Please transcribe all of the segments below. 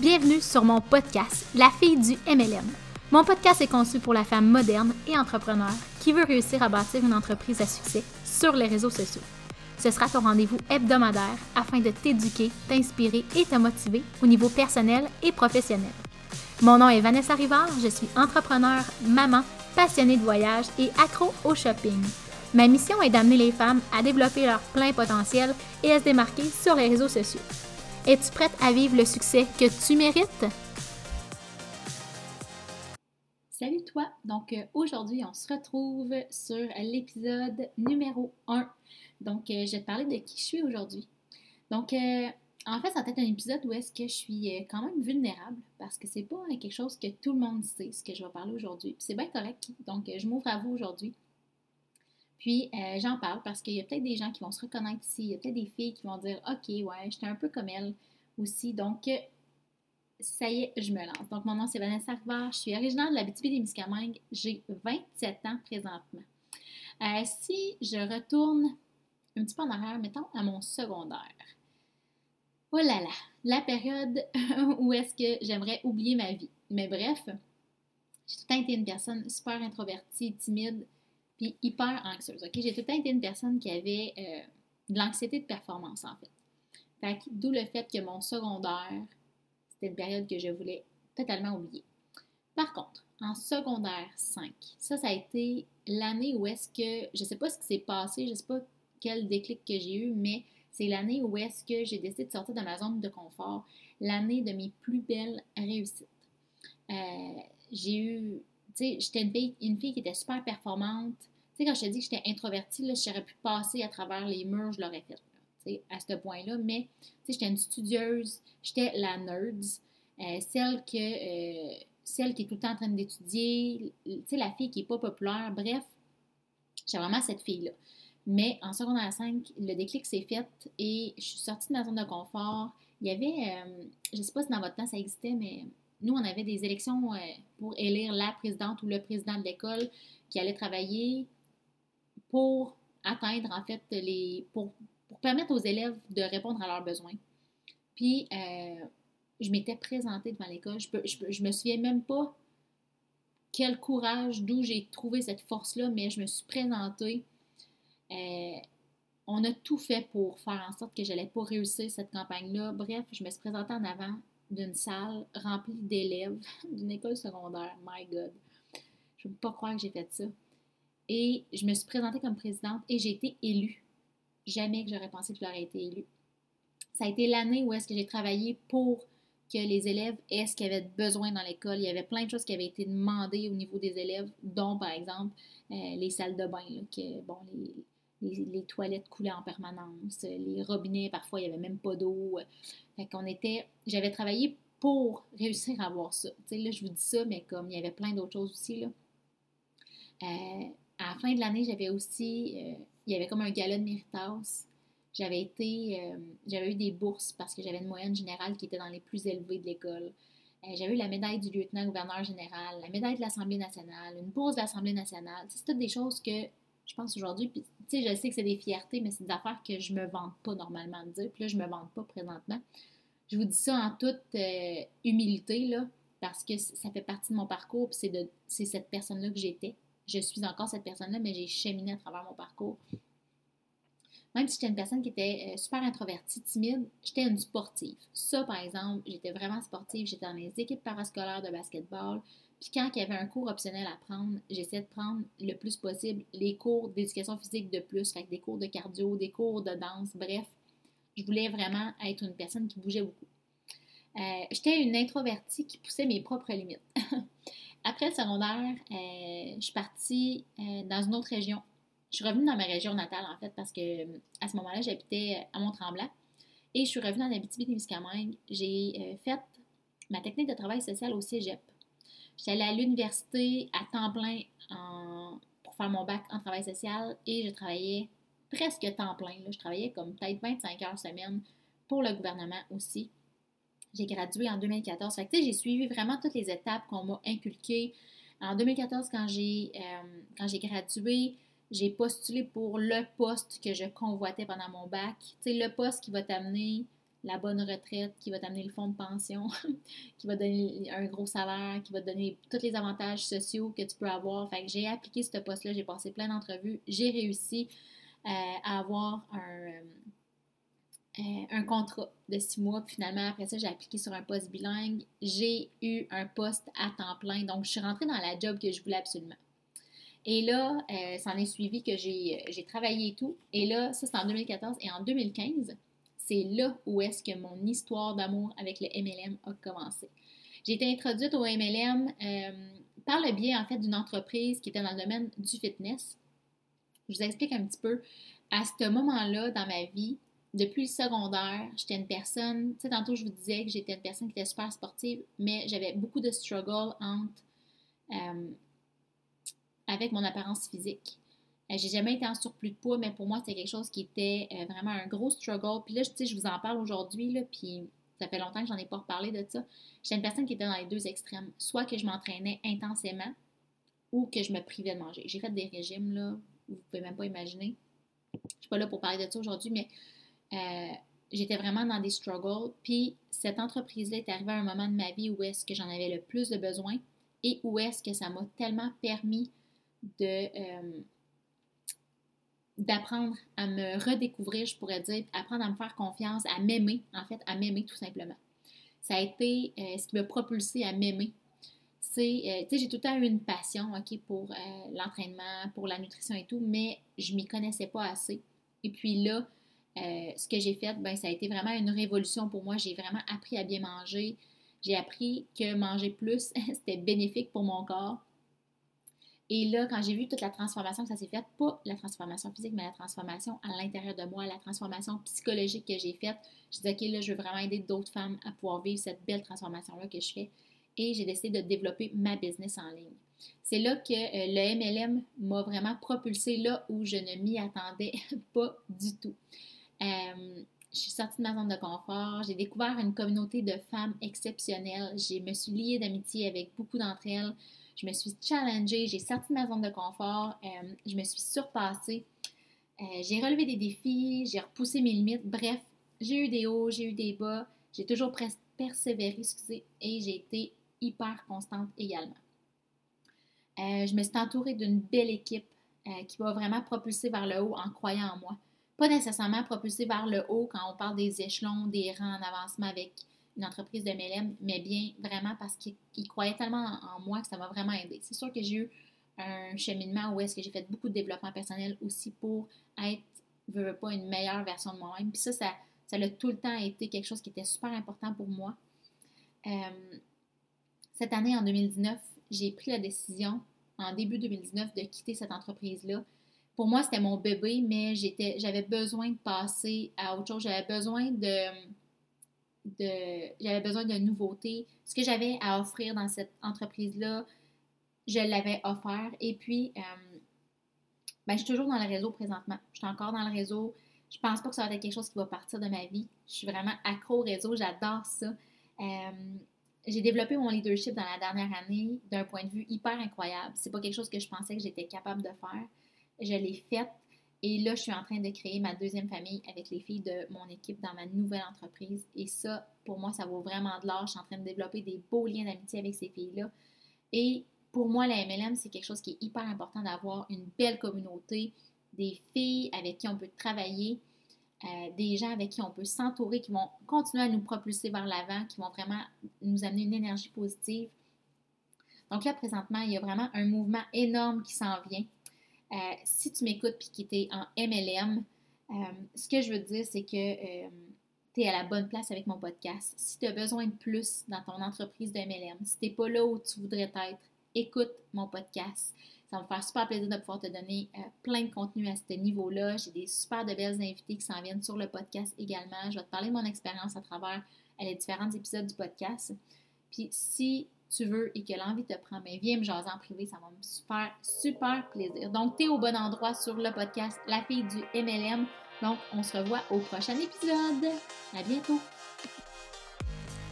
Bienvenue sur mon podcast, La fille du MLM. Mon podcast est conçu pour la femme moderne et entrepreneur qui veut réussir à bâtir une entreprise à succès sur les réseaux sociaux. Ce sera ton rendez-vous hebdomadaire afin de t'éduquer, t'inspirer et te motiver au niveau personnel et professionnel. Mon nom est Vanessa Rivard, je suis entrepreneur, maman, passionnée de voyage et accro au shopping. Ma mission est d'amener les femmes à développer leur plein potentiel et à se démarquer sur les réseaux sociaux. Es-tu prête à vivre le succès que tu mérites? Salut toi! Donc euh, aujourd'hui, on se retrouve sur l'épisode numéro 1. Donc, euh, je vais te parler de qui je suis aujourd'hui. Donc, euh, en fait, ça va être un épisode où est-ce que je suis quand même vulnérable parce que c'est pas quelque chose que tout le monde sait, ce que je vais parler aujourd'hui. C'est bien correct. Donc, je m'ouvre à vous aujourd'hui. Puis, euh, j'en parle parce qu'il y a peut-être des gens qui vont se reconnaître ici. Il y a peut-être des filles qui vont dire OK, ouais, j'étais un peu comme elle aussi. Donc, euh, ça y est, je me lance. Donc, mon nom, c'est Vanessa Rivard. Je suis originaire de la des Miscamingues. J'ai 27 ans présentement. Euh, si je retourne un petit peu en arrière, mettons, à mon secondaire. Oh là là, la période où est-ce que j'aimerais oublier ma vie. Mais bref, j'ai tout le temps été une personne super introvertie, timide, puis hyper anxieuse. OK? J'ai tout le temps été une personne qui avait euh, de l'anxiété de performance, en fait. Fait d'où le fait que mon secondaire, c'était une période que je voulais totalement oublier. Par contre, en secondaire 5, ça, ça a été l'année où est-ce que, je sais pas ce qui s'est passé, je sais pas quel déclic que j'ai eu, mais c'est l'année où est-ce que j'ai décidé de sortir de ma zone de confort, l'année de mes plus belles réussites. Euh, j'ai eu j'étais une fille, une fille qui était super performante. Tu sais, quand je te dis que j'étais introvertie, là, j'aurais pu passer à travers les murs, je l'aurais fait, sais, à ce point-là. Mais, tu sais, j'étais une studieuse, j'étais la nerd, euh, celle que... Euh, celle qui est tout le temps en train d'étudier, tu sais, la fille qui n'est pas populaire, bref, j'ai vraiment cette fille-là. Mais en secondaire 5, le déclic s'est fait et je suis sortie de ma zone de confort. Il y avait, euh, je ne sais pas si dans votre temps ça existait, mais nous, on avait des élections euh, pour élire la présidente ou le président de l'école qui allait travailler pour atteindre, en fait, les. pour, permettre aux élèves de répondre à leurs besoins. Puis, euh, je m'étais présentée devant l'école. Je, je, me souviens même pas quel courage, d'où j'ai trouvé cette force-là, mais je me suis présentée. Euh, on a tout fait pour faire en sorte que je n'allais pas réussir cette campagne-là. Bref, je me suis présentée en avant d'une salle remplie d'élèves d'une école secondaire. My God. Je ne peux pas croire que j'ai fait ça. Et je me suis présentée comme présidente et j'ai été élue. Jamais que j'aurais pensé que j'aurais été élue. Ça a été l'année où est-ce que j'ai travaillé pour que les élèves aient ce qu'ils avaient besoin dans l'école. Il y avait plein de choses qui avaient été demandées au niveau des élèves, dont par exemple euh, les salles de bain, les, toilettes coulaient en permanence, les robinets, parfois, il n'y avait même pas d'eau. Fait qu'on était, j'avais travaillé pour réussir à avoir ça. Là, je vous dis ça, mais comme il y avait plein d'autres choses aussi. Euh, à la fin de l'année, j'avais aussi, euh, il y avait comme un gala de méritas. J'avais été, euh, j'avais eu des bourses parce que j'avais une moyenne générale qui était dans les plus élevées de l'école. j'avais eu la médaille du lieutenant-gouverneur général, la médaille de l'Assemblée nationale, une bourse de l'Assemblée nationale. C'est toutes des choses que je pense aujourd'hui. Puis, tu sais, je sais que c'est des fiertés, mais c'est des affaires que je me vante pas normalement de dire. Puis là, je me vante pas présentement. Je vous dis ça en toute euh, humilité, là, parce que ça fait partie de mon parcours. Puis c'est, cette personne-là que j'étais. Je suis encore cette personne-là, mais j'ai cheminé à travers mon parcours. Même si j'étais une personne qui était euh, super introvertie, timide, j'étais une sportive. Ça, par exemple, j'étais vraiment sportive. J'étais dans les équipes parascolaires de basketball. Quand il y avait un cours optionnel à prendre, j'essayais de prendre le plus possible les cours d'éducation physique de plus, fait des cours de cardio, des cours de danse, bref. Je voulais vraiment être une personne qui bougeait beaucoup. Euh, j'étais une introvertie qui poussait mes propres limites. Après le secondaire, euh, je suis partie euh, dans une autre région. Je suis revenue dans ma région natale, en fait, parce que à ce moment-là, j'habitais à Mont-Tremblant. Et je suis revenue en Abitibi-Témiscamingue. J'ai fait ma technique de travail social au cégep. Allée à l'université à temps plein pour faire mon bac en travail social et je travaillais presque temps plein. Je travaillais comme peut-être 25 heures semaine pour le gouvernement aussi. J'ai gradué en 2014. Fait que, j'ai suivi vraiment toutes les étapes qu'on m'a inculquées. En 2014, quand j'ai, euh, quand j'ai gradué, j'ai postulé pour le poste que je convoitais pendant mon bac. Tu sais, le poste qui va t'amener la bonne retraite, qui va t'amener le fonds de pension, qui va donner un gros salaire, qui va te donner tous les avantages sociaux que tu peux avoir. Fait que j'ai appliqué ce poste-là, j'ai passé plein d'entrevues, j'ai réussi euh, à avoir un, euh, un contrat de six mois. Puis finalement, après ça, j'ai appliqué sur un poste bilingue. J'ai eu un poste à temps plein. Donc, je suis rentrée dans la job que je voulais absolument. Et là, euh, ça en est suivi que j'ai travaillé et tout. Et là, ça, c'est en 2014. Et en 2015, c'est là où est-ce que mon histoire d'amour avec le MLM a commencé. J'ai été introduite au MLM euh, par le biais, en fait, d'une entreprise qui était dans le domaine du fitness. Je vous explique un petit peu. À ce moment-là, dans ma vie, depuis le secondaire, j'étais une personne, tu sais, tantôt je vous disais que j'étais une personne qui était super sportive, mais j'avais beaucoup de struggle entre, euh, avec mon apparence physique. Euh, j'ai jamais été en surplus de poids, mais pour moi, c'était quelque chose qui était euh, vraiment un gros struggle. Puis là, sais, je vous en parle aujourd'hui, puis ça fait longtemps que j'en ai pas reparlé de ça. J'étais une personne qui était dans les deux extrêmes. Soit que je m'entraînais intensément ou que je me privais de manger. J'ai fait des régimes, là, vous pouvez même pas imaginer. Je suis pas là pour parler de ça aujourd'hui, mais euh, j'étais vraiment dans des struggles. Puis cette entreprise-là est arrivée à un moment de ma vie où est-ce que j'en avais le plus de besoin et où est-ce que ça m'a tellement permis de d'apprendre à me redécouvrir, je pourrais dire, apprendre à me faire confiance, à m'aimer, en fait, à m'aimer tout simplement. Ça a été euh, ce qui m'a propulsé à m'aimer. C'est, euh, tu sais, j'ai tout le temps eu une passion, OK, pour euh, l'entraînement, pour la nutrition et tout, mais je m'y connaissais pas assez. Et puis là, ce que j'ai fait, ben, ça a été vraiment une révolution pour moi. J'ai vraiment appris à bien manger. J'ai appris que manger plus, c'était bénéfique pour mon corps. Et là, quand j'ai vu toute la transformation que ça s'est faite, pas la transformation physique, mais la transformation à l'intérieur de moi, la transformation psychologique que j'ai faite, je dit, OK, là, je veux vraiment aider d'autres femmes à pouvoir vivre cette belle transformation-là que je fais. Et j'ai décidé de développer ma business en ligne. C'est là que euh, le MLM m'a vraiment propulsé là où je ne m'y attendais pas du tout. Euh, je suis sortie de ma zone de confort, j'ai découvert une communauté de femmes exceptionnelles, je me suis liée d'amitié avec beaucoup d'entre elles. Je me suis challengée, j'ai sorti de ma zone de confort, euh, je me suis surpassée. Euh, j'ai relevé des défis, j'ai repoussé mes limites. Bref, j'ai eu des hauts, j'ai eu des bas. J'ai toujours persévéré, excusez, et j'ai été hyper constante également. Euh, je me suis entourée d'une belle équipe qui m'a vraiment propulsée vers le haut en croyant en moi. Pas nécessairement propulsée vers le haut quand on parle des échelons, des rangs en avancement avec une entreprise de MLM, mais bien vraiment parce qu'il croyait tellement en, moi que ça m'a vraiment aidé. C'est sûr que j'ai eu un cheminement où est-ce que j'ai fait beaucoup de développement personnel aussi pour être, veux, pas, une meilleure version de moi-même. Puis ça, ça, ça a tout le temps été quelque chose qui était super important pour moi. Euh, cette année, en 2019, j'ai pris la décision, en début 2019, de quitter cette entreprise-là. Pour moi, c'était mon bébé, mais j'avais besoin de passer à autre chose. J'avais besoin de j'avais besoin de nouveautés. Ce que j'avais à offrir dans cette entreprise-là, je l'avais offert. Et puis, euh, ben, je suis toujours dans le réseau présentement. Je suis encore dans le réseau. Je pense pas que ça va être quelque chose qui va partir de ma vie. Je suis vraiment accro au réseau. J'adore ça. Euh, j'ai développé mon leadership dans la dernière année d'un point de vue hyper incroyable. C'est pas quelque chose que je pensais que j'étais capable de faire. Je l'ai fait et là, je suis en train de créer ma deuxième famille avec les filles de mon équipe dans ma nouvelle entreprise. Et ça, pour moi, ça vaut vraiment de l'or. Je suis en train de développer des beaux liens d'amitié avec ces filles-là. Et pour moi, la MLM, c'est quelque chose qui est hyper important d'avoir une belle communauté, des filles avec qui on peut travailler, euh, des gens avec qui on peut s'entourer, qui vont continuer à nous propulser vers l'avant, qui vont vraiment nous amener une énergie positive. Donc là, présentement, il y a vraiment un mouvement énorme qui s'en vient. Euh, si tu m'écoutes puis qui es en MLM, euh, ce que je veux te dire, c'est que euh, tu es à la bonne place avec mon podcast. Si tu as besoin de plus dans ton entreprise de MLM, si tu n'es pas là où tu voudrais être, écoute mon podcast. Ça va me faire super plaisir de pouvoir te donner plein de contenu à ce niveau-là. J'ai des super de belles invités qui s'en viennent sur le podcast également. Je vais te parler de mon expérience à travers les différents épisodes du podcast. Puis si tu veux et que l'envie te prend, mais viens me jaser en privé, ça va me faire super plaisir. Donc, tu es au bon endroit sur le podcast La fille du MLM. Donc, on se revoit au prochain épisode. À bientôt!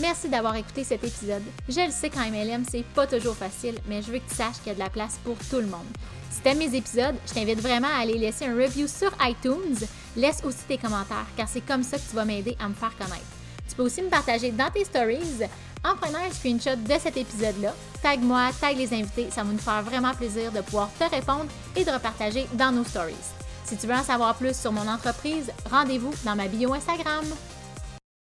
Merci d'avoir écouté cet épisode. Je le sais qu'en MLM, c'est pas toujours facile, mais je veux que tu saches qu'il y a de la place pour tout le monde. Si t'aimes mes épisodes, je t'invite vraiment à aller laisser un review sur iTunes. Laisse aussi tes commentaires, car c'est comme ça que tu vas m'aider à me faire connaître. Tu peux aussi me partager dans tes stories en prenant un screenshot de cet épisode-là. Tag moi, tag les invités, ça va nous faire vraiment plaisir de pouvoir te répondre et de repartager dans nos stories. Si tu veux en savoir plus sur mon entreprise, rendez-vous dans ma bio Instagram.